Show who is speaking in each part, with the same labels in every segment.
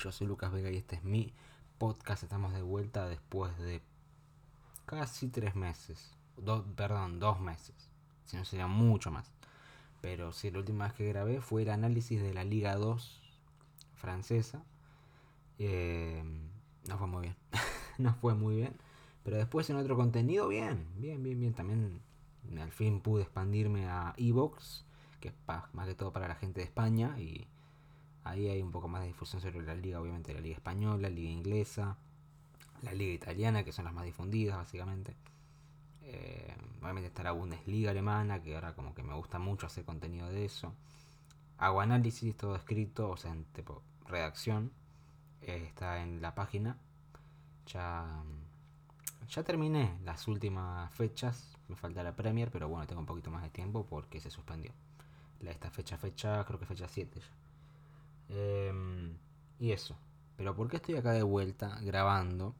Speaker 1: Yo soy Lucas Vega y este es mi podcast. Estamos de vuelta después de casi tres meses. perdón, dos meses. Si no sería mucho más. Pero sí, la última vez que grabé fue el análisis de la Liga 2 francesa. Eh, no fue muy bien. no fue muy bien. Pero después en otro contenido, bien, bien, bien, bien. También al fin pude expandirme a Evox que es más que todo para la gente de España y ahí hay un poco más de difusión sobre la liga, obviamente la liga española, la liga inglesa, la liga italiana, que son las más difundidas básicamente. Eh, obviamente está la Bundesliga alemana, que ahora como que me gusta mucho hacer contenido de eso. Hago análisis, todo escrito, o sea, en tipo redacción. Eh, está en la página. Ya, ya terminé las últimas fechas. Me falta la Premier, pero bueno, tengo un poquito más de tiempo porque se suspendió esta fecha, fecha, creo que fecha 7 ya. Em, y eso. Pero ¿por qué estoy acá de vuelta grabando?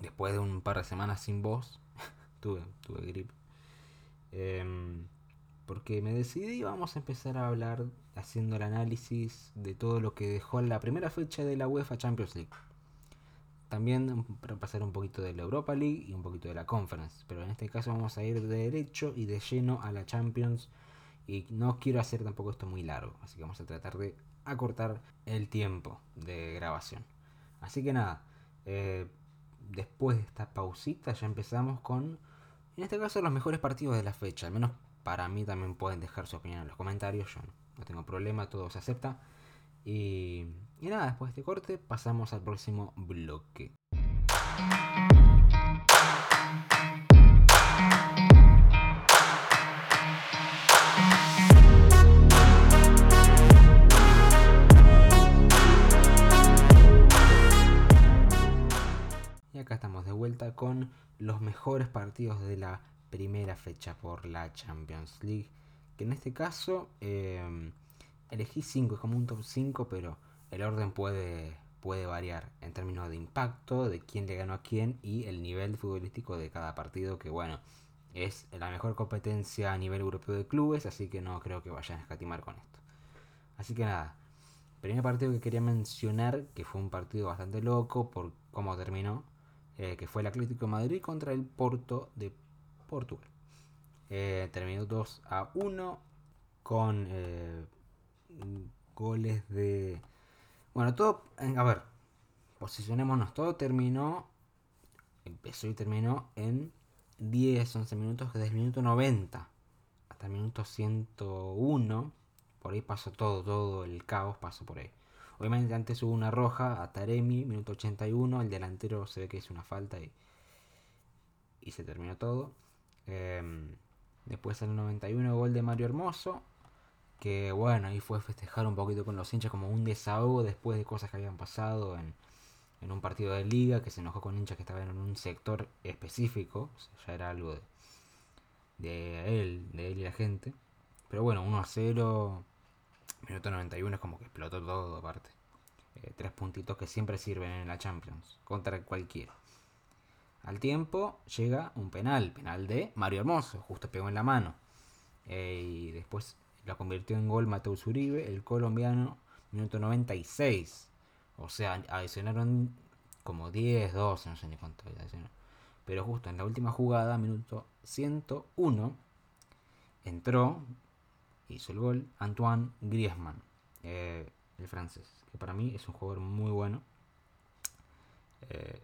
Speaker 1: Después de un par de semanas sin voz. tuve, tuve gripe. Em, porque me decidí, vamos a empezar a hablar haciendo el análisis de todo lo que dejó la primera fecha de la UEFA Champions League. También para pasar un poquito de la Europa League y un poquito de la Conference. Pero en este caso vamos a ir de derecho y de lleno a la Champions y no quiero hacer tampoco esto muy largo, así que vamos a tratar de acortar el tiempo de grabación. Así que nada, eh, después de esta pausita ya empezamos con, en este caso, los mejores partidos de la fecha. Al menos para mí también pueden dejar su opinión en los comentarios, yo no, tengo problema, todo se acepta. Y, y nada, después de este corte pasamos al próximo bloque. Vuelta con los mejores partidos de la primera fecha por la Champions League. Que en este caso em, elegí 5, es como un top 5, pero el orden puede, puede variar en términos de impacto, de quién le ganó a quién y el nivel futbolístico de cada partido, que bueno, es la mejor competencia a nivel europeo de clubes, así que no creo que vayan a escatimar con esto. Así que nada, primer partido que quería mencionar, que fue un partido bastante loco por cómo terminó, eh, que fue el Atlético de Madrid contra el Porto de Portugal. Eh, terminó 2 a 1 con eh, goles de... Bueno, todo... A ver, posicionémonos. Todo terminó... Empezó y terminó en 10, 11 minutos desde el minuto 90 hasta el minuto 101. Por ahí pasó todo, todo el caos pasó por ahí. Obviamente antes hubo una roja a Taremi, minuto 81, el delantero se ve que hizo una falta y, y se terminó todo. Em, después el 91 gol de Mario Hermoso, que bueno, ahí fue festejar un poquito con los hinchas como un desahogo después de cosas que habían pasado en, un partido de liga, que se enojó con hinchas que estaban en un sector específico, ya era algo de, de él, de él y la gente. Pero bueno, 1 a 0 Minuto 91 es como que explotó todo aparte. Eh, tres puntitos que siempre sirven en la Champions. Contra cualquiera. Al tiempo llega un penal. Penal de Mario Hermoso. Justo pegó en la mano. Eh, y después lo convirtió en gol Mateus Uribe, el colombiano. Minuto 96. O sea, adicionaron como 10, 12, no sé ni cuánto Pero justo en la última jugada, minuto 101, entró hizo el gol Antoine Griezmann, eh, el francés, que para mí es un jugador muy bueno eh,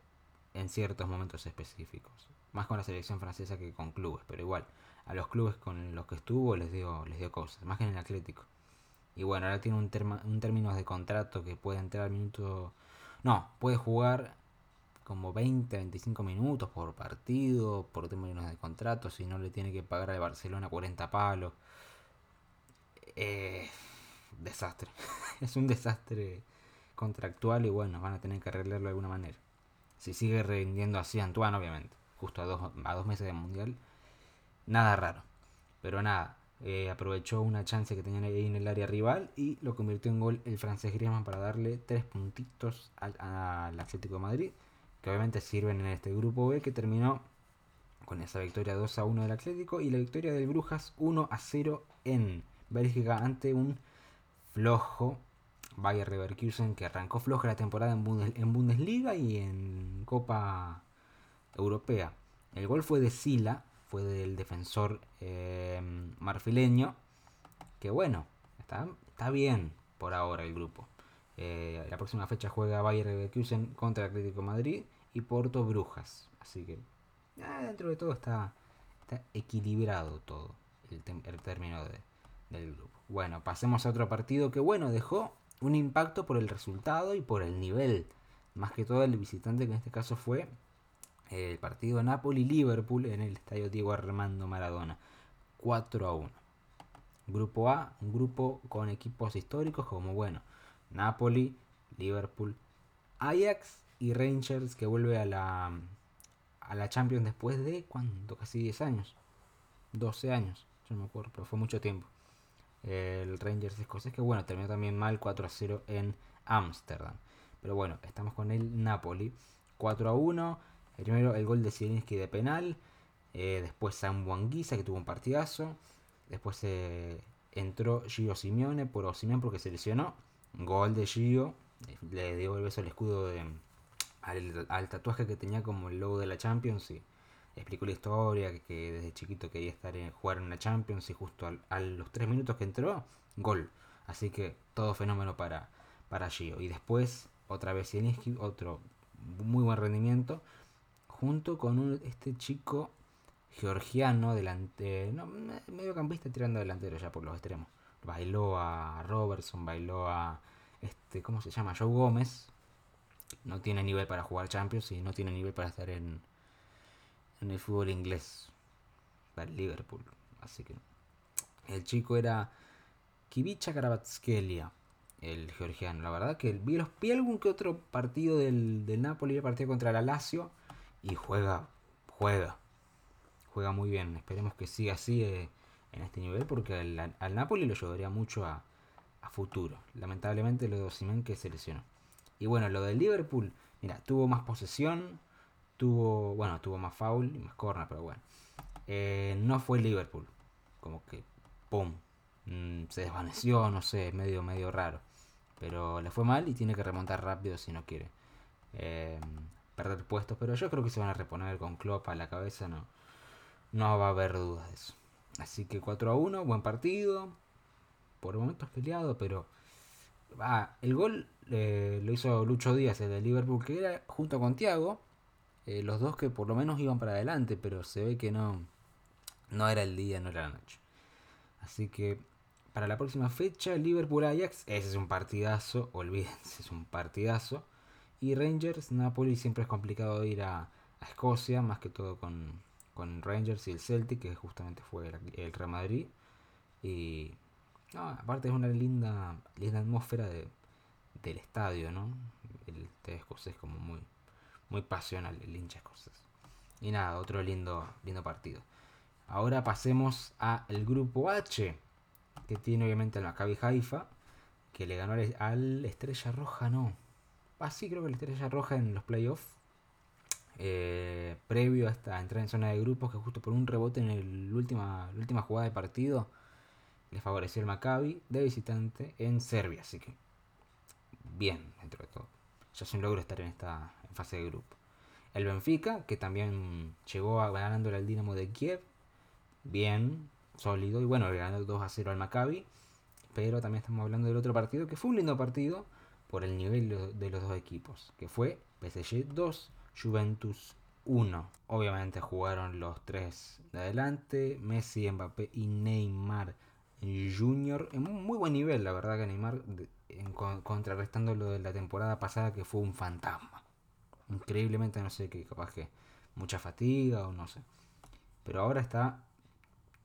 Speaker 1: en ciertos momentos específicos. Más con la selección francesa que con clubes, pero igual, a los clubes con los que estuvo les dio, les dio cosas, más que en el Atlético. Y bueno, ahora tiene un, término de contrato que puede entrar al minuto... No, puede jugar como 20, 25 minutos por partido, por términos de contrato, si no le tiene que pagar al Barcelona 40 palos. Desastre. es un desastre contractual y bueno, van a tener que arreglarlo de alguna manera. Si sigue rindiendo así Antoine, obviamente, justo a dos, a dos meses del Mundial, nada raro. Pero nada, eh, aprovechó una chance que tenían ahí en el área rival y lo convirtió en gol el francés Griezmann para darle tres puntitos al, al Atlético de Madrid, que obviamente sirven en este grupo B que terminó con esa victoria 2 a 1 del Atlético y la victoria del Brujas 1 a 0 en Bélgica ante un flojo Bayer Leverkusen que arrancó floja la temporada en, Bundesliga y en Copa Europea. El gol fue de Sila, fue del defensor eh, marfileño, que bueno, está, está bien por ahora el grupo. Eh, la próxima fecha juega Bayer Leverkusen contra el Atlético Madrid y Porto Brujas. Así que dentro de todo está, equilibrado todo el, término Bueno, pasemos a otro partido que bueno, dejó un impacto por el resultado y por el nivel. Más que todo el visitante que en este caso fue eh, el partido Napoli-Liverpool en el estadio Diego Armando Maradona. 4 a 1. Grupo A, un grupo con equipos históricos como, bueno, Napoli, Liverpool, Ajax y Rangers que vuelve a la, a la Champions después de, ¿cuánto? Casi 10 años. 12 años, yo no me acuerdo, pero fue mucho tiempo el Rangers escocés, que bueno, terminó también mal 4 a 0 en Ámsterdam. Pero bueno, estamos con el Napoli. 4 a 1. El primero el gol de Zielinski de penal. Eh, después Sam Wanguisa que tuvo un partidazo. Después eh, entró Gio Simeone por Simeone porque se lesionó. Gol de Gio. Le dio el beso al escudo de, al, al, tatuaje que tenía como el logo de la Champions. Y explicó la historia, que, desde chiquito quería estar en jugar en la Champions y justo a los tres minutos que entró, gol. Así que todo fenómeno para, para Gio. Y después, otra vez Zielinski, otro muy buen rendimiento, junto con un, este chico georgiano, delante, no, mediocampista tirando delantero ya por los extremos. Bailó a Robertson, bailó a, este, ¿cómo se llama? Joe Gómez. No tiene nivel para jugar Champions y no tiene nivel para estar en, en el fútbol inglés para el Liverpool. Así que el chico era Kivicha Karabatskelia, el georgiano. La verdad que vi, los, vi algún que otro partido del, del Napoli, el partido contra la Lazio, y juega, juega, juega muy bien. Esperemos que siga así eh, en este nivel, porque al, Napoli lo ayudaría mucho a, futuro. Lamentablemente lo de Osimen que se lesionó. Y bueno, lo del Liverpool, mira, tuvo más posesión, tuvo, bueno, tuvo más foul y más corner, pero bueno. Eh, no fue Liverpool. Como que, ¡pum! Mm, se desvaneció, no sé, medio, medio raro. Pero le fue mal y tiene que remontar rápido si no quiere eh, perder puestos. Pero yo creo que se van a reponer con Klopp a la cabeza, no, no va a haber dudas de eso. Así que 4 a 1, buen partido. Por momentos peleado, pero... Ah, el gol eh, lo hizo Lucho Díaz, el de Liverpool, que era junto con Thiago eh, los dos que por lo menos iban para adelante, pero se ve que no, no era el día, no era la noche. Así que para la próxima fecha, Liverpool-Ajax, ese es un partidazo, olvídense, es un partidazo. Y Rangers-Napoli siempre es complicado ir a, Escocia, más que todo con, con, Rangers y el Celtic, que justamente fue el, Real Madrid. Y aparte es una linda, linda atmósfera de, del estadio, ¿no? El escocés como muy, muy pasional el hincha cosas. Y nada, otro lindo, lindo partido. Ahora pasemos a el grupo H, que tiene obviamente al Maccabi Haifa, que le ganó al Estrella Roja, no. Ah, sí, creo que la Estrella Roja en los playoffs. Eh, previo a esta entrada en zona de grupos, que justo por un rebote en el última, la última jugada de partido, le favoreció el Maccabi de visitante en Serbia. Así que, bien, dentro de todo. Ya es un logro estar en esta fase de grupo. El Benfica, que también llegó a ganándole al Dinamo de Kiev, bien, sólido, y bueno, le ganó 2 a 0 al Maccabi, pero también estamos hablando del otro partido, que fue un lindo partido por el nivel de los dos equipos, que fue PSG 2, Juventus 1. Obviamente jugaron los tres de adelante, Messi, Mbappé y Neymar Junior, en un muy buen nivel, la verdad que Neymar, contrarrestando lo de la temporada pasada, que fue un fantasma increíblemente no sé qué, capaz que mucha fatiga o no sé. Pero ahora está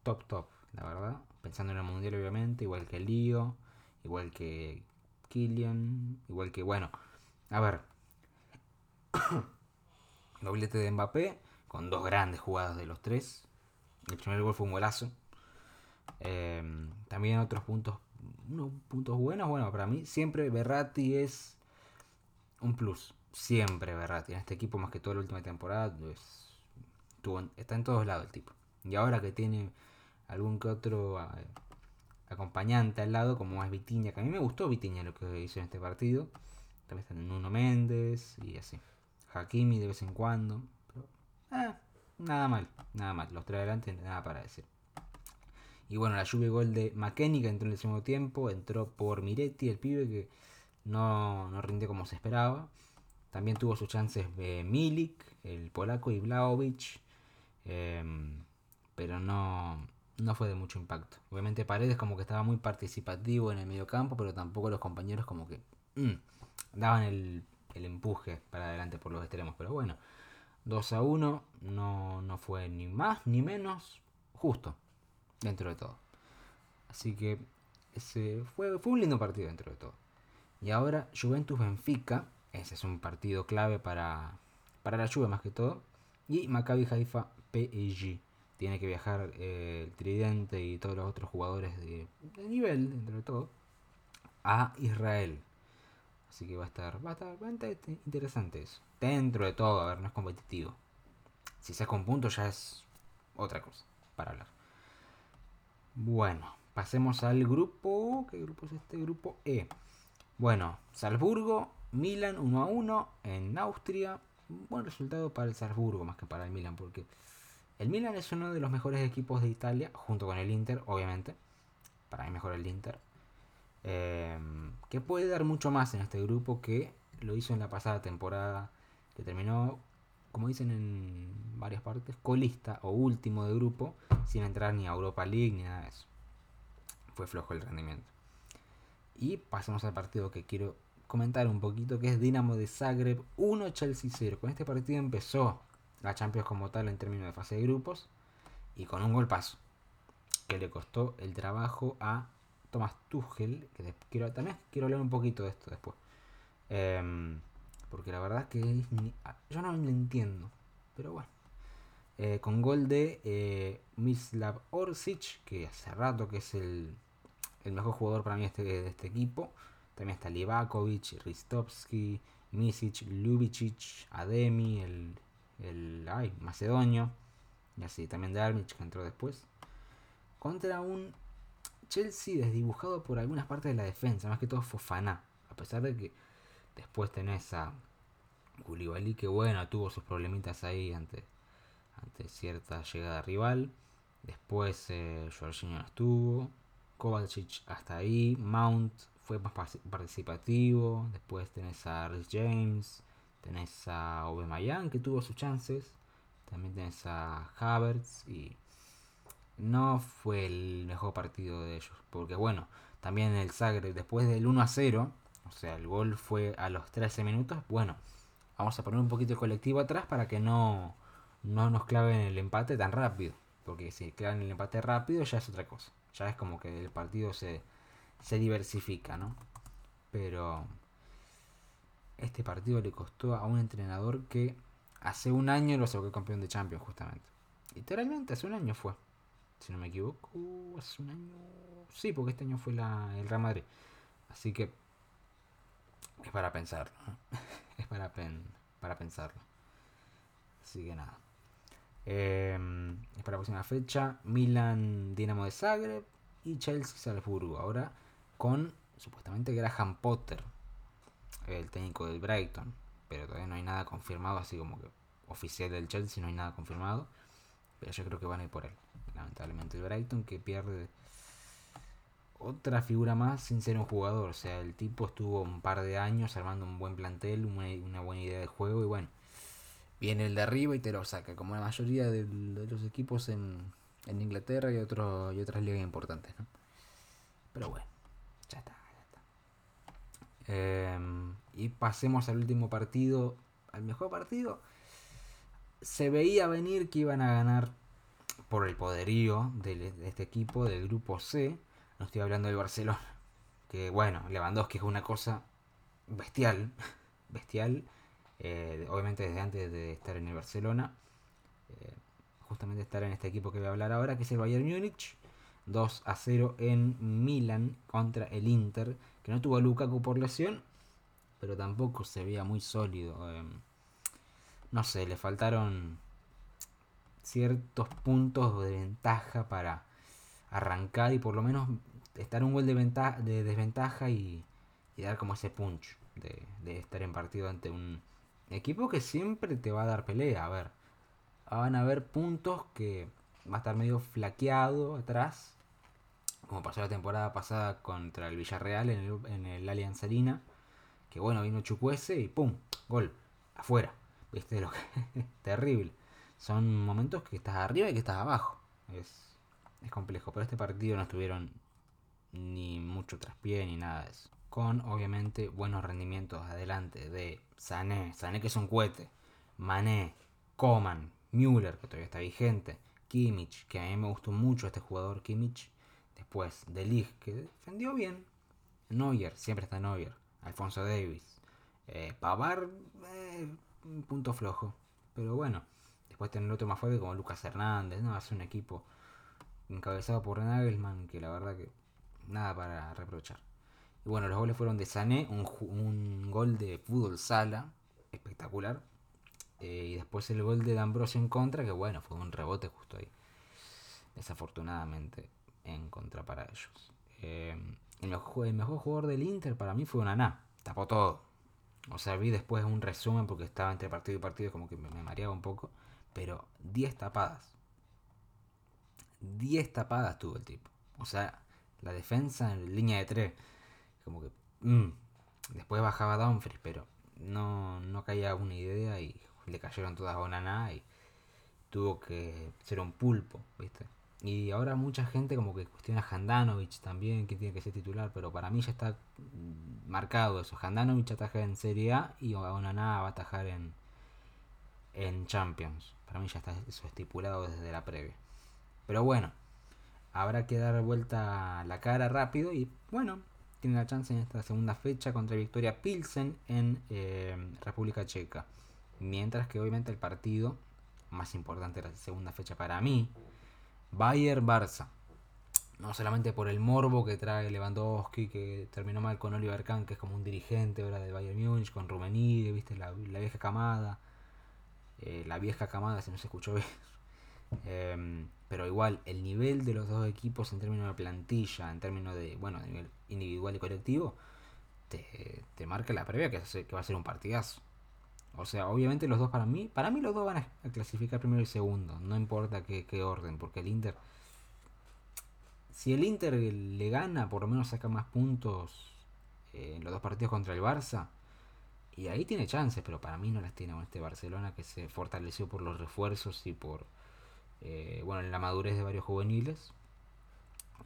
Speaker 1: top top, la verdad. Pensando en el mundial obviamente, igual que Lío, igual que Killian, igual que, bueno, a ver. Doblete de Mbappé, con dos grandes jugadas de los tres. El primer gol fue un golazo. Em, también otros puntos, unos puntos buenos. Bueno, para mí siempre Berratti es un plus siempre Berratti. En este equipo, más que toda la última temporada, está en todos lados el tipo. Y ahora que tiene algún que otro acompañante al lado, como es Vitiña, que a mí me gustó Vitiña lo que hizo en este partido. También están Nuno Méndez y así. Hakimi de vez en cuando. Pero, eh, nada mal, nada mal. Los tres adelante, nada para decir. Y bueno, la lluvia gol de McKenny que entró en el segundo tiempo. Entró por Miretti, el pibe que no, no rindió como se esperaba. También tuvo sus chances de Milik, el polaco y Vlaovic. Em, pero no, no fue de mucho impacto. Obviamente Paredes como que estaba muy participativo en el mediocampo, pero tampoco los compañeros como que mm, daban el, el, empuje para adelante por los extremos. Pero bueno, 2 a 1 no, no fue ni más ni menos justo dentro de todo. Así que ese fue, fue un lindo partido dentro de todo. Y ahora Juventus Benfica, ese es un partido clave para, para la Juve más que todo. Y Maccabi Haifa PSG tiene que viajar eh, el Tridente y todos los otros jugadores de, nivel, dentro de todo, a Israel. Así que va a estar, bastante interesante eso. Dentro de todo, a ver, no es competitivo. Si se con puntos ya es otra cosa para hablar. Bueno, pasemos al grupo. ¿Qué grupo es este? Grupo E. Bueno, Salzburgo, Milan 1 a 1 en Austria. buen resultado para el Salzburgo más que para el Milan, porque el Milan es uno de los mejores equipos de Italia, junto con el Inter, obviamente. Para mí mejor el Inter. Em, que puede dar mucho más en este grupo que lo hizo en la pasada temporada, que terminó, como dicen en varias partes, colista o último de grupo, sin entrar ni a Europa League ni nada de eso. Fue flojo el rendimiento. Y pasemos al partido que quiero comentar un poquito, que es Dinamo de Zagreb 1 Chelsea 0. Con este partido empezó la Champions como tal en términos de fase de grupos y con un golpazo que le costó el trabajo a Thomas Tuchel, que quiero, también quiero hablar un poquito de esto después. Em, porque la verdad es que yo no lo entiendo, pero bueno. Eh, con gol de eh, Mislav Orsic, que hace rato que es el, el mejor jugador para mí este, de este equipo. También está Livakovic, Ristovski, Misic, Lubicic, Ademi, el el ay, macedonio, y así también Darmich que entró después, contra un Chelsea desdibujado por algunas partes de la defensa, más que todo Fofana, a pesar de que después tenés a Koulibaly que bueno, tuvo sus problemitas ahí ante, ante cierta llegada rival, después eh, Jorginho no estuvo, Kovacic hasta ahí, Mount fue más participativo, después tenés a Rhys James, Tenés a Obemayan que tuvo sus chances. También tenés a Havertz y no fue el mejor partido de ellos. Porque bueno, también el Zagreb después del 1 a 0, o sea, el gol fue a los 13 minutos. Bueno, vamos a poner un poquito el colectivo atrás para que no, no nos claven el empate tan rápido. Porque si clavan el empate rápido ya es otra cosa. Ya es como que el partido se, se diversifica, ¿no? Pero este partido le costó a un entrenador que hace un año lo sacó campeón de Champions, justamente. Literalmente, hace un año fue. Si no me equivoco, hace un año. Sí, porque este año fue la, el Real Madrid. Así que es para pensarlo. es para, para pensarlo. Así que nada. Es para la próxima fecha. Milan Dinamo de Zagreb y Chelsea Salzburgo. Ahora con supuestamente Graham Potter el técnico del Brighton, pero todavía no hay nada confirmado, así como que oficial del Chelsea no hay nada confirmado, pero yo creo que van a ir por él. Lamentablemente el Brighton que pierde otra figura más sin ser un jugador, o sea, el tipo estuvo un par de años armando un buen plantel, una, buena idea de juego y bueno, viene el de arriba y te lo saca, como la mayoría de, los equipos en, en Inglaterra y, otro, y otras ligas importantes, ¿no? Pero bueno, ya está. Em, y pasemos al último partido, al mejor partido. Se veía venir que iban a ganar por el poderío de, este equipo, del grupo C. No estoy hablando del Barcelona. Que bueno, Lewandowski es una cosa bestial. Bestial. Eh, obviamente desde antes de estar en el Barcelona. Eh, justamente estar en este equipo que voy a hablar ahora, que es el Bayern Múnich. 2 a 0 en Milan contra el Inter no tuvo a Lukaku por lesión, pero tampoco se veía muy sólido. Em, no sé, le faltaron ciertos puntos de ventaja para arrancar y por lo menos estar un gol de, de desventaja y, dar como ese punch de, de, estar en partido ante un equipo que siempre te va a dar pelea. A ver, van a haber puntos que va a estar medio flaqueado atrás, como pasó la temporada pasada contra el Villarreal en el, en el Allianz Arena, que bueno, vino Chucuese y ¡pum! Gol, afuera. ¿Viste lo que? Terrible. Son momentos que estás arriba y que estás abajo. Es, es complejo, pero este partido no estuvieron ni mucho traspié ni nada de eso. Con obviamente buenos rendimientos adelante de Sané, Sané que es un cohete, Mané, Coman, Müller que todavía está vigente, Kimmich, que a mí me gustó mucho este jugador Kimmich, después De Ligt que defendió bien, Neuer, siempre está Neuer, Alfonso Davis, eh, Pavar, eh, un punto flojo, pero bueno, después tener otro más fuerte como Lucas Hernández, no, hace un equipo encabezado por Nagelsmann que la verdad que nada para reprochar. Y bueno, los goles fueron de Sané, un, gol de fútbol sala, espectacular. Eh, y después el gol de D'Ambrosio en contra, que bueno, fue un rebote justo ahí. Desafortunadamente, en contra para ellos. Eh, el, mejor, jugador del Inter para mí fue Naná. Tapó todo. O sea, vi después un resumen porque estaba entre partido y partido, como que me mareaba un poco. Pero 10 tapadas. 10 tapadas tuvo el tipo. O sea, la defensa en línea de 3. Como que... Mm. Después bajaba Dumfries, pero no, no caía una idea y le cayeron todas a Onaná y tuvo que ser un pulpo, ¿viste? Y ahora mucha gente como que cuestiona a Handanovic también, que tiene que ser titular, pero para mí ya está marcado eso. Handanovic ataja en Serie A y Onaná va a atajar en, en Champions. Para mí ya está eso estipulado desde la previa. Pero bueno, habrá que dar vuelta la cara rápido y bueno, tiene la chance en esta segunda fecha contra Victoria Pilsen en eh, República Checa. Mientras que obviamente el partido más importante de la segunda fecha para mí, Bayern-Barça. No solamente por el morbo que trae Lewandowski, que terminó mal con Oliver Kahn, que es como un dirigente ahora de Bayern Múnich, con Rummenigge, viste, la, vieja camada. Eh, la vieja camada, si no se escuchó bien. Em, pero igual, el nivel de los dos equipos en términos de plantilla, en términos de, bueno, nivel individual y colectivo, te, marca la previa que, va a ser un partidazo. O sea, obviamente los dos para mí, para mí los dos van a clasificar primero y segundo, no importa qué, orden, porque el Inter, si el Inter le gana, por lo menos saca más puntos en los dos partidos contra el Barça, y ahí tiene chances, pero para mí no las tiene este Barcelona que se fortaleció por los refuerzos y por eh, bueno, en la madurez de varios juveniles,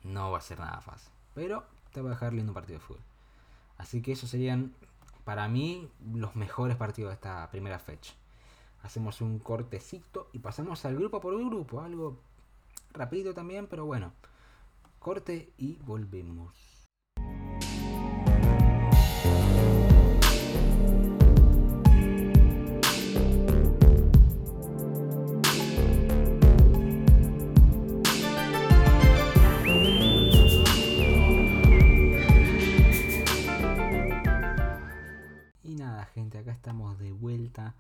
Speaker 1: no va a ser nada fácil. Pero te va a dejar lindo partido de fútbol. Así que esos serían, para mí, los mejores partidos de esta primera fecha. Hacemos un cortecito y pasamos al grupo por grupo. Algo rápido también, pero bueno. Corte y volvemos. Estamos de vuelta.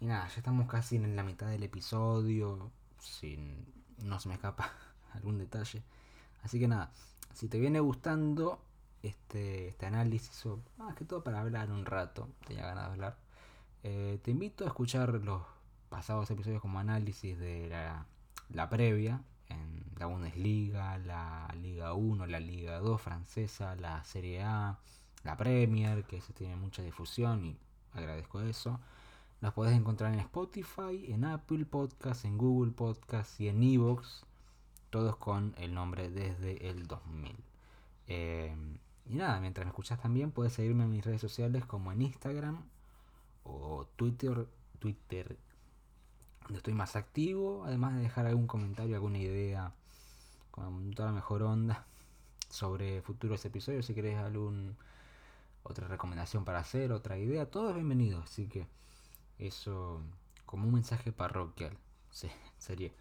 Speaker 1: Y nada, ya estamos casi en la mitad del episodio. Sin. No se me escapa algún detalle. Así que nada, si te viene gustando este, este análisis, o más que todo para hablar un rato, tenía ganas de hablar, eh, te invito a escuchar los pasados episodios como análisis de la, la previa en la Bundesliga, la Liga 1, la Liga 2 francesa, la Serie A, la Premier, que eso tiene mucha difusión y agradezco eso. Nos podés encontrar en Spotify, en Apple Podcasts, en Google Podcasts y en Evox, todos con el nombre desde el 2000. Eh, y nada, mientras me escuchas también, puedes seguirme en mis redes sociales como en Instagram o Twitter, Twitter, donde estoy más activo, además de dejar algún comentario, alguna idea con toda la mejor onda sobre futuros episodios, si querés algún otra recomendación para hacer, otra idea, todo es bienvenido. Así que eso como un mensaje parroquial sí, sería.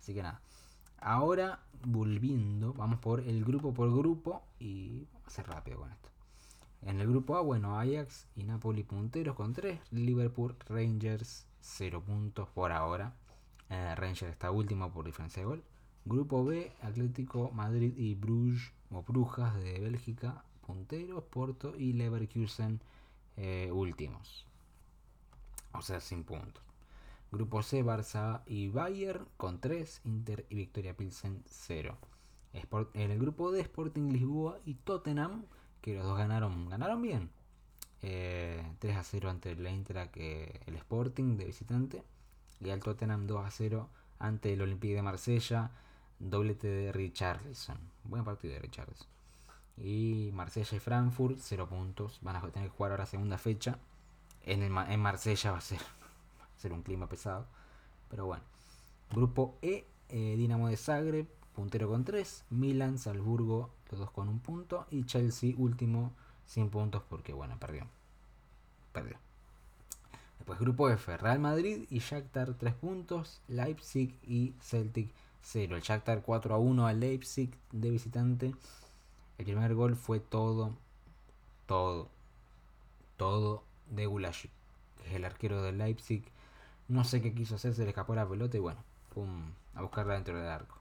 Speaker 1: Así que nada. Ahora volviendo, vamos por el grupo por grupo y vamos a ser rápido con esto. En el grupo A, bueno, Ajax y Napoli punteros con 3, Liverpool, Rangers 0 puntos por ahora. Eh, Rangers está último por diferencia de gol. Grupo B, Atlético Madrid y Bruges o Brujas de Bélgica, punteros, Porto y Leverkusen eh, últimos. O sea, sin puntos. Grupo C, Barça y Bayern con 3, Inter y Victoria Pilsen 0. en el grupo D, Sporting Lisboa y Tottenham, que los dos ganaron, ganaron bien. 3 eh, a 0 ante el Inter que el Sporting de visitante. Y al Tottenham 2 a 0 ante el Olympique de Marsella. Doblete de Richarlison. Buen partido de Richarlison. Y Marsella y Frankfurt, 0 puntos. Van a tener que jugar ahora segunda fecha. En, el, en Marsella va a ser, ser un clima pesado. Pero bueno. Grupo E, eh, Dinamo de Zagreb, puntero con 3. Milan, Salzburgo, los dos con un punto. Y Chelsea, último, sin puntos porque, bueno, perdió. Perdió. Después grupo F, Real Madrid y Shakhtar 3 puntos, Leipzig y Celtic 0. El Shakhtar 4 a 1 al Leipzig de visitante. El primer gol fue todo, todo, todo de Gulashi, que es el arquero del Leipzig. No sé qué quiso hacer, se le escapó la pelota y bueno, pum, a buscarla dentro del arco.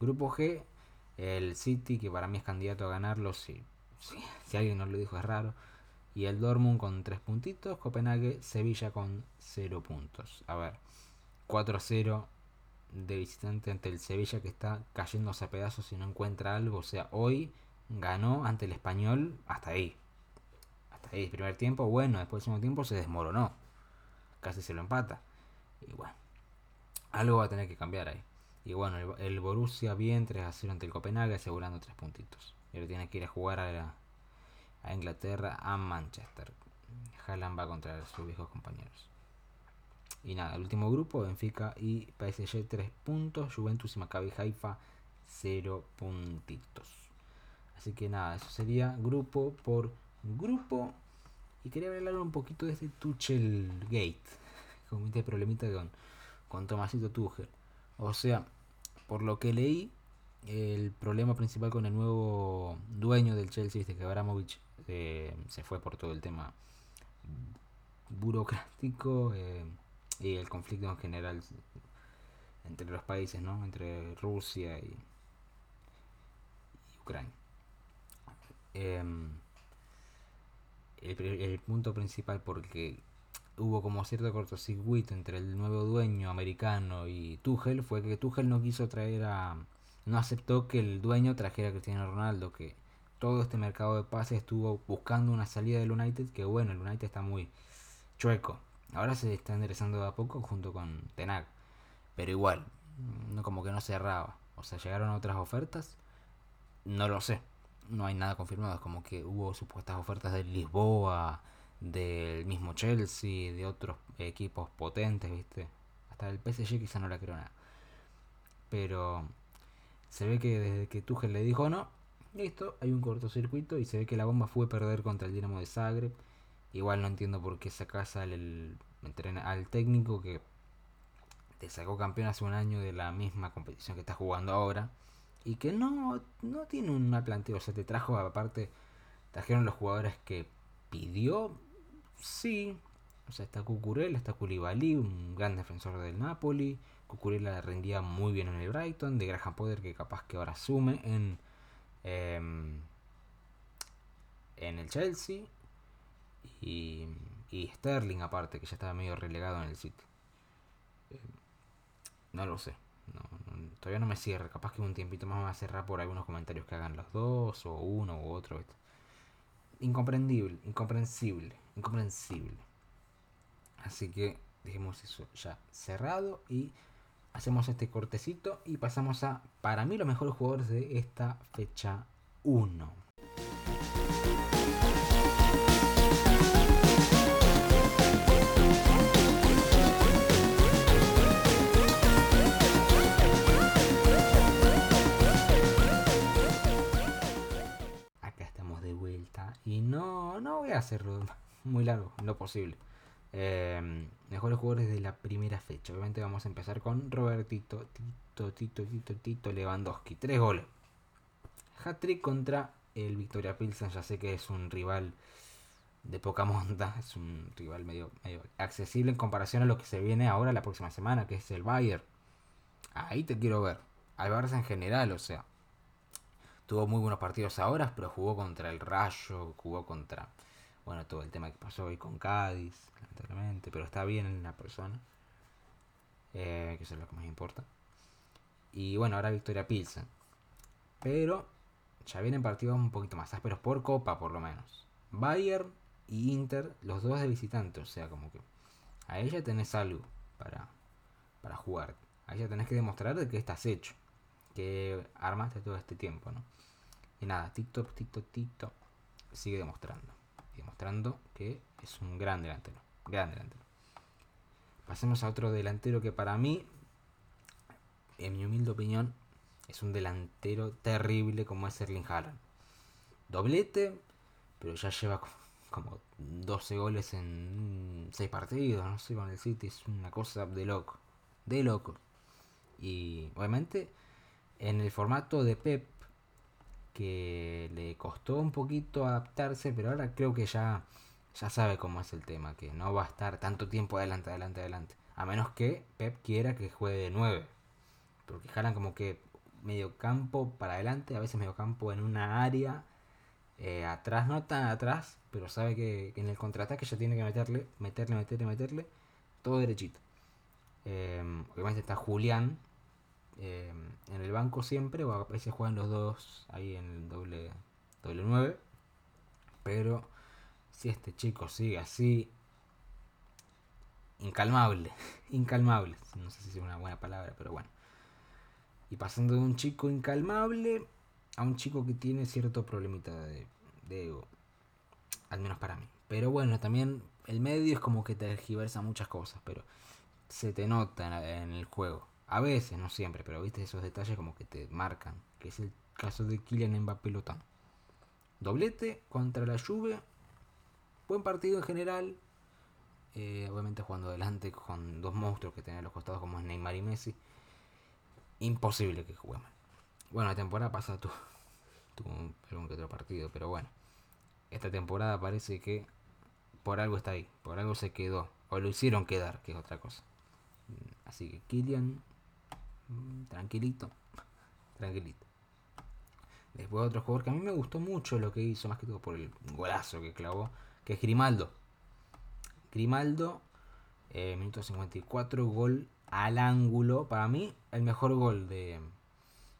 Speaker 1: Grupo G, el City, que para mí es candidato a ganarlo, sí, si alguien no lo dijo es raro. Y el Dortmund con 3 puntitos. Copenhague, Sevilla con 0 puntos. A ver, 4-0 de visitante ante el Sevilla que está cayéndose a pedazos y no encuentra algo. O sea, hoy ganó ante el español hasta ahí. Hasta ahí, primer tiempo, bueno, después del segundo tiempo se desmoronó. Casi se lo empata. Y bueno, algo va a tener que cambiar ahí. Y bueno, el, el Borussia bien 3 a 0 ante el Copenhague asegurando 3 puntitos. Y ahora tiene que ir a jugar a, a Inglaterra, a Manchester. Haaland va contra sus viejos compañeros. Y nada, el último grupo, Benfica y PSG 3 puntos, Juventus y Maccabi Haifa 0 puntitos. Así que nada, eso sería grupo por grupo. Y quería hablar un poquito de este Tuchel Gate. Con este problemita con, con Tomasito Tuchel. O sea, por lo que leí, el problema principal con el nuevo dueño del Chelsea, este que Abramovich eh, se fue por todo el tema burocrático eh, y el conflicto en general entre los países, ¿no? Entre Rusia y, Ucrania. Em, el, punto principal porque hubo como cierto cortocircuito entre el nuevo dueño americano y Tuchel fue que Tuchel no quiso traer a no aceptó que el dueño trajera a Cristiano Ronaldo, que todo este mercado de pases estuvo buscando una salida del United, que bueno, el United está muy chueco. Ahora se está enderezando de a poco junto con Tenag, pero igual, no como que no cerraba. O sea, llegaron otras ofertas, no lo sé, no hay nada confirmado, es como que hubo supuestas ofertas de Lisboa, del mismo Chelsea, de otros equipos potentes, ¿viste? Hasta el PSG quizá no la creo nada. Pero se ve que desde que Tuchel le dijo no, listo, hay un cortocircuito y se ve que la bomba fue perder contra el Dinamo de Zagreb. Igual no entiendo por qué sacas al, al técnico que te sacó campeón hace un año de la misma competición que está jugando ahora y que no, no tiene una planteo. O sea, te trajo aparte, trajeron los jugadores que pidió, sí. O sea, está Cucurella, está Koulibaly, un gran defensor del Napoli. Cucurella rendía muy bien en el Brighton, de Graham Potter que capaz que ahora asume en, em, en el Chelsea. Y, Sterling aparte, que ya estaba medio relegado en el City. Em, no lo sé. Todavía no me cierra. Capaz que un tiempito más me va a cerrar por algunos comentarios que hagan los dos, o uno u otro. Incomprendible, incomprensible, incomprensible. Así que dejemos eso ya cerrado y hacemos este cortecito y pasamos a, para mí, los mejores jugadores de esta fecha 1. Y no, no voy a hacerlo muy largo, lo posible. Em, mejores jugadores de la primera fecha. Obviamente vamos a empezar con Robertito, Tito, Tito, Tito, Tito, Lewandowski. Tres goles. Hat-trick contra el Victoria Pilsen. Ya sé que es un rival de poca monta. Es un rival medio, medio accesible en comparación a lo que se viene ahora la próxima semana, que es el Bayern. Ahí te quiero ver. al Barça en general, o sea, tuvo muy buenos partidos ahora, pero jugó contra el Rayo, jugó contra, bueno, todo el tema que pasó hoy con Cádiz, lamentablemente, pero está bien en la persona, eh, que eso es lo que más importa. Y bueno, ahora Victoria Pilsen. Pero ya vienen partidos un poquito más ásperos por Copa, por lo menos. Bayern y Inter, los dos de visitante, o sea, como que a ella tenés algo para, para jugar. A ella tenés que demostrar de que estás hecho, que armaste todo este tiempo, ¿no? Y nada, TikTok, TikTok, TikTok sigue demostrando. Demostrando que es un gran delantero. Gran delantero. Pasemos a otro delantero que para mí, en mi humilde opinión, es un delantero terrible como es Erling Haaland. Doblete, pero ya lleva como 12 goles en 6 partidos, no sé, con el City. Es una cosa de loco. De loco. Y obviamente en el formato de Pep que le costó un poquito adaptarse, pero ahora creo que ya, ya sabe cómo es el tema, que no va a estar tanto tiempo adelante, adelante, adelante. A menos que Pep quiera que juegue de 9. Porque jalan como que medio campo para adelante, a veces medio campo en una área, eh, atrás no tan atrás, pero sabe que, en el contraataque ya tiene que meterle, meterle, meterle, meterle, todo derechito. Eh, obviamente está Julián, eh, en el banco siempre, o a veces juegan los dos ahí en el doble, doble 9. Pero si este chico sigue así, incalmable, incalmable, no sé si es una buena palabra, pero bueno. Y pasando de un chico incalmable a un chico que tiene cierto problemita de, ego, al menos para mí. Pero bueno, también el medio es como que tergiversa muchas cosas, pero se te nota en el juego. A veces, no siempre, pero viste esos detalles como que te marcan. Que es el caso de Kylian Mbappé Lotán. Doblete contra la Juve. Buen partido en general. Eh, obviamente jugando adelante con dos monstruos que tienen a los costados como es Neymar y Messi. Imposible que juegue mal. Bueno, la temporada pasada tuvo, tuvo un que otro partido, pero bueno. Esta temporada parece que por algo está ahí, por algo se quedó. O lo hicieron quedar, que es otra cosa. Así que Kylian tranquilito, tranquilito. Después otro jugador que a mí me gustó mucho lo que hizo, más que todo por el golazo que clavó, que es Grimaldo. Grimaldo, eh, minuto 54, gol al ángulo. Para mí, el mejor gol de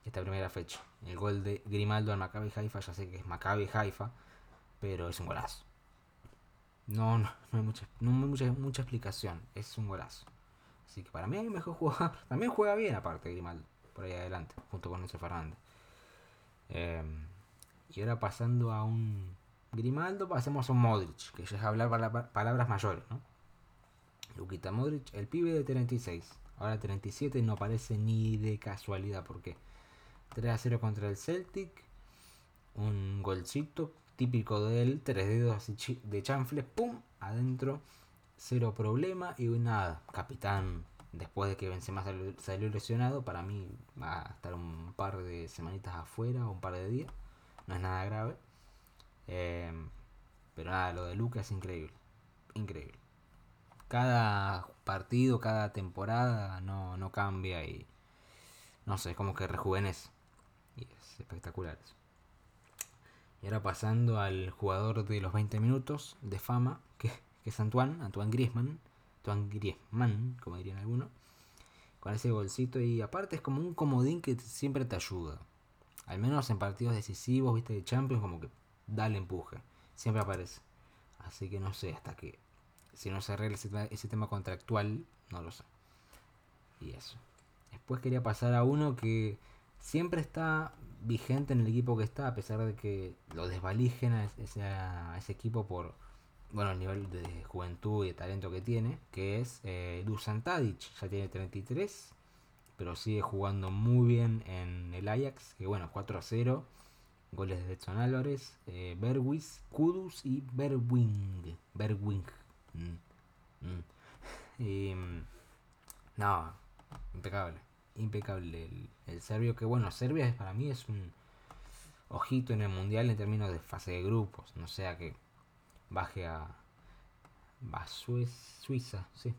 Speaker 1: esta primera fecha. El gol de Grimaldo al Maccabi Haifa, ya sé que es Maccabi Haifa, pero es un golazo. No, no, no hay mucha, no hay mucha, mucha explicación, es un golazo. Así que para mí el mejor jugador. También juega bien, aparte Grimaldo, por ahí adelante, junto con Enzo Fernández. Em, y ahora pasando a un Grimaldo, pasemos a un Modric, que ya es hablar palabras mayores, ¿no? Luquita Modric, el pibe de 36. Ahora 37 no parece ni de casualidad, porque 3 a 0 contra el Celtic. Un golcito típico de él, tres dedos de chanfle, pum, adentro cero problema y nada, capitán, después de que Benzema salió, lesionado, para mí va a estar un par de semanitas afuera o un par de días, no es nada grave. Eh, pero nada, lo de Lucas es increíble, increíble. Cada partido, cada temporada no, no cambia y no sé, es como que rejuvenece. Y es espectacular eso. Y ahora pasando al jugador de los 20 minutos de fama, que que es Antoine, Antoine Griezmann, Antoine Griezmann, como dirían algunos, con ese golcito y aparte es como un comodín que siempre te ayuda. Al menos en partidos decisivos, viste, de Champions, como que da el empuje. Siempre aparece. Así que no sé, hasta que si no se arregla ese, tema contractual, no lo sé. Y eso. Después quería pasar a uno que siempre está vigente en el equipo que está, a pesar de que lo desvalijen a ese equipo por bueno, el nivel de juventud y de talento que tiene, que es eh, Dusan Tadic, ya tiene 33, pero sigue jugando muy bien en el Ajax, que bueno, 4 a 0, goles de Edson Álvarez, eh, Berwis, Kudus y Berwing, Berwing. Mm, mm. Y, mm, no, impecable, impecable el, el serbio, que bueno, Serbia para mí es un ojito en el mundial en términos de fase de grupos, no sea que baje a, a Suiza, sí.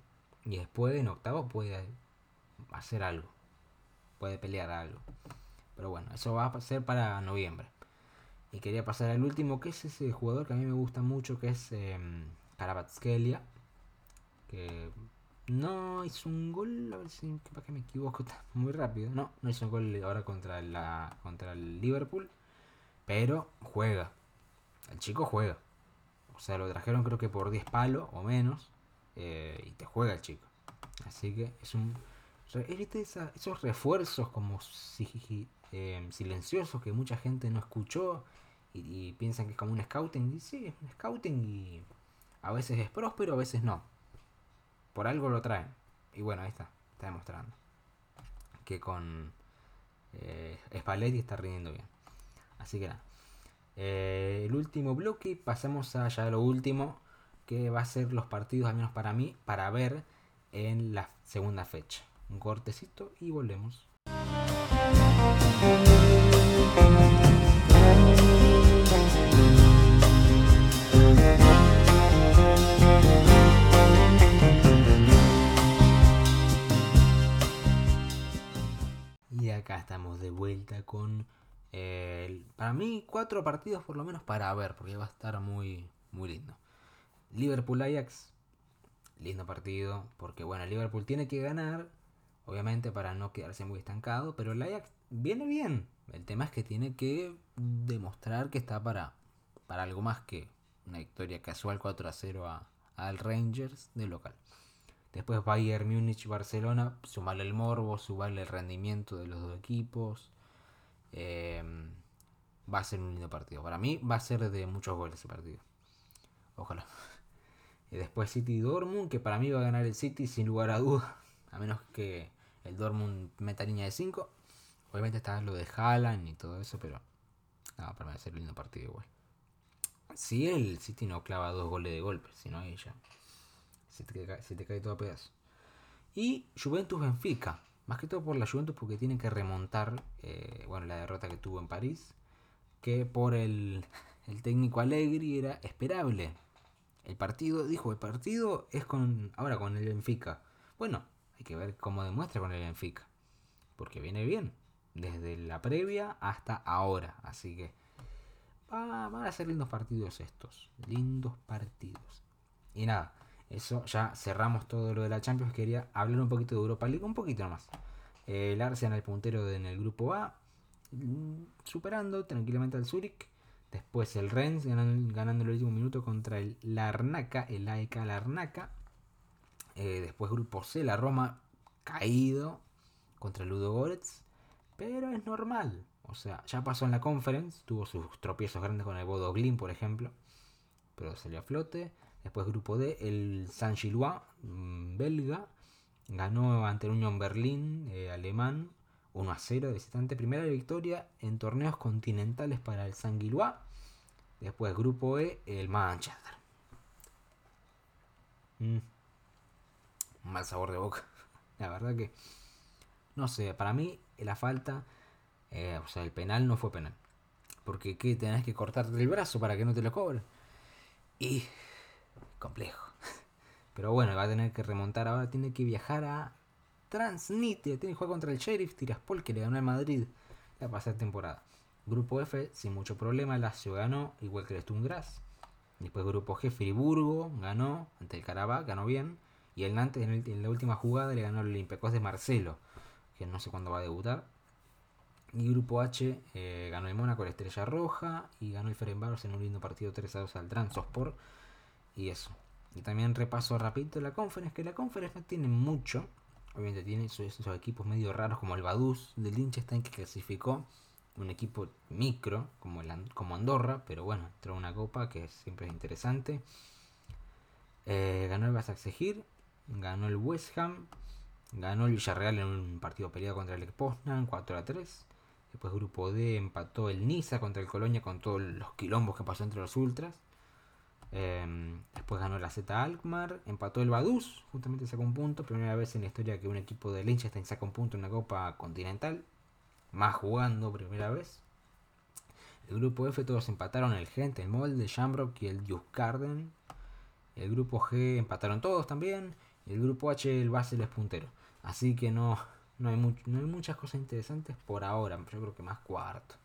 Speaker 1: Y después en octavo puede hacer algo. puede pelear algo. Pero bueno, eso va a ser para noviembre. Y quería pasar al último, que es ese jugador que a mí me gusta mucho, que es eh. Que no hizo un gol, a ver si capaz que me equivoco muy rápido. No, no hizo un gol ahora contra, contra el Liverpool. Pero juega. El chico juega. O sea, lo trajeron creo que por 10 palos o menos. Eh, y te juega el chico. Así que es un... esos refuerzos como eh, silenciosos que mucha gente no escuchó y, piensan que es como un scouting. Y sí, es un scouting y a veces es próspero, a veces no. Por algo lo traen. Y bueno, ahí está, está demostrando. Que con eh, Spalletti está rindiendo bien. Así que nada. Eh, el último bloque, pasamos a ya lo último, que va a ser los partidos, al menos para mí, para ver en la segunda fecha. Un cortecito y volvemos. Y acá estamos de vuelta con, para mí, cuatro partidos por lo menos para ver, porque va a estar muy, muy lindo. Liverpool Ajax, lindo partido, porque bueno, Liverpool tiene que ganar, obviamente para no quedarse muy estancado, pero el Ajax viene bien. El tema es que tiene que demostrar que está para, para algo más que una victoria casual 4 a 0 a, al Rangers de local. Después Bayern Múnich, Barcelona, sumarle el morbo, sumarle el rendimiento de los dos equipos. Eh, va a ser un lindo partido. Para mí va a ser de muchos goles ese partido. Ojalá. Y después City Dortmund, que para mí va a ganar el City sin lugar a dudas. A menos que el Dortmund meta línea de 5. Obviamente está lo de Haaland y todo eso, pero no, para mí va a ser un lindo partido igual. Si el City no clava dos goles de golpe, si no ella se te, cae, se te cae todo a pedazos. Y Juventus Benfica, más que todo por la Juventus porque tienen que remontar, eh, bueno, la derrota que tuvo en París, que por el, el técnico Allegri era esperable. El partido, dijo, el partido es con ahora con el Benfica. Bueno, hay que ver cómo demuestra con el Benfica. Porque viene bien. Desde la previa hasta ahora. Así que van a ser lindos partidos estos. Lindos partidos. Y nada, eso ya cerramos todo lo de la Champions. Quería hablar un poquito de Europa League, un poquito más. El Arsenal puntero en el grupo A, mm, superando tranquilamente al Zurich. Después el Rennes ganando, el último minuto contra el Larnaca, el AEK Larnaca. Eh, después grupo C, la Roma caído contra el Ludo Goretz. Pero es normal. O sea, ya pasó en la conference. Tuvo sus tropiezos grandes con el Bodo Glim, por ejemplo. Pero salió a flote. Después grupo D, el San Gillois, mm, belga. Ganó ante el Unión Berlín, eh, alemán, 1 a 0 de visitante. Primera victoria en torneos continentales para el San Gillois. Después grupo E, el Manchester. Mm. Mal sabor de boca. La verdad que... No sé, para mí la falta... Eh, o sea, el penal no fue penal. Porque ¿qué? tenés que cortarte el brazo para que no te lo cobren. Y complejo. Pero bueno, va a tener que remontar ahora, tiene que viajar a Transnistria, tiene que jugar contra el Sheriff Tiraspol que le ganó al Madrid la pasada temporada. Grupo F, sin mucho problema, Lazio ganó, igual que el Stungras. Después grupo G, Friburgo ganó ante el Carabao, ganó bien. Y el Nantes en, la última jugada le ganó el Olympiacos de Marcelo, que no sé cuándo va a debutar. Y grupo H eh, ganó el Mónaco, la Estrella Roja. Y ganó el Ferenbaros en un lindo partido 3 a 2 al Transosport. Y eso. Y también repaso rapidito la conference, que la conference no tiene mucho. Obviamente tiene esos, equipos medio raros como el Baduz del Liechtenstein que clasificó un equipo micro como, el, como Andorra, pero bueno, entró una copa que siempre es interesante. Eh, ganó el Basaksehir, ganó el West Ham, ganó el Villarreal en un partido peleado contra el Poznan 4 a 3. Después grupo D empató el Niza contra el Colonia con todos los quilombos que pasó entre los ultras. Em, después ganó la Z Alkmaar, empató el Baduz, justamente sacó un punto. Primera vez en la historia que un equipo de Liechtenstein saca un punto en una Copa Continental. Más jugando, primera vez. El grupo F todos empataron el Gent, el Molde, Shamrock y el Garden. El grupo G empataron todos también. Y el grupo H el Basel es puntero. Así que no, No hay, no hay muchas cosas interesantes por ahora. Yo creo que más cuarto.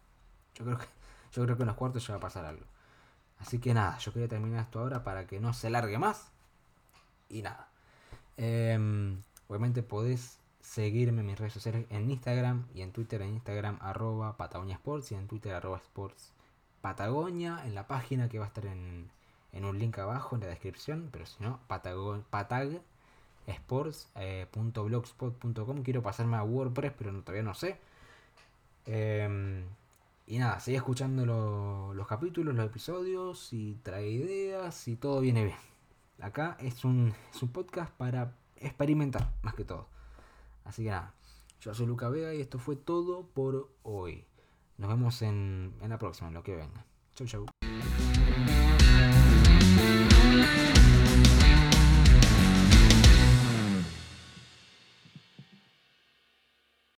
Speaker 1: Yo creo que, yo creo que en los cuartos ya va a pasar algo. Así que nada, yo quería terminar esto ahora para que no se largue más. Y nada. Em, obviamente podés seguirme en mis redes sociales en Instagram y en Twitter en Instagram arroba Patagonia Sports y en Twitter arroba Sports Patagonia en la página que va a estar en, en un link abajo en la descripción, pero si no, patagsports.blogspot.com. Eh, Quiero pasarme a WordPress, pero todavía no sé. Em, y nada, sigue escuchando los capítulos, los episodios, y trae ideas y todo viene bien. Acá es un, es un podcast para experimentar, más que todo. Así que nada, yo soy Luca Vega y esto fue todo por hoy. Nos vemos en, en la próxima, en lo que venga. Chau, chau.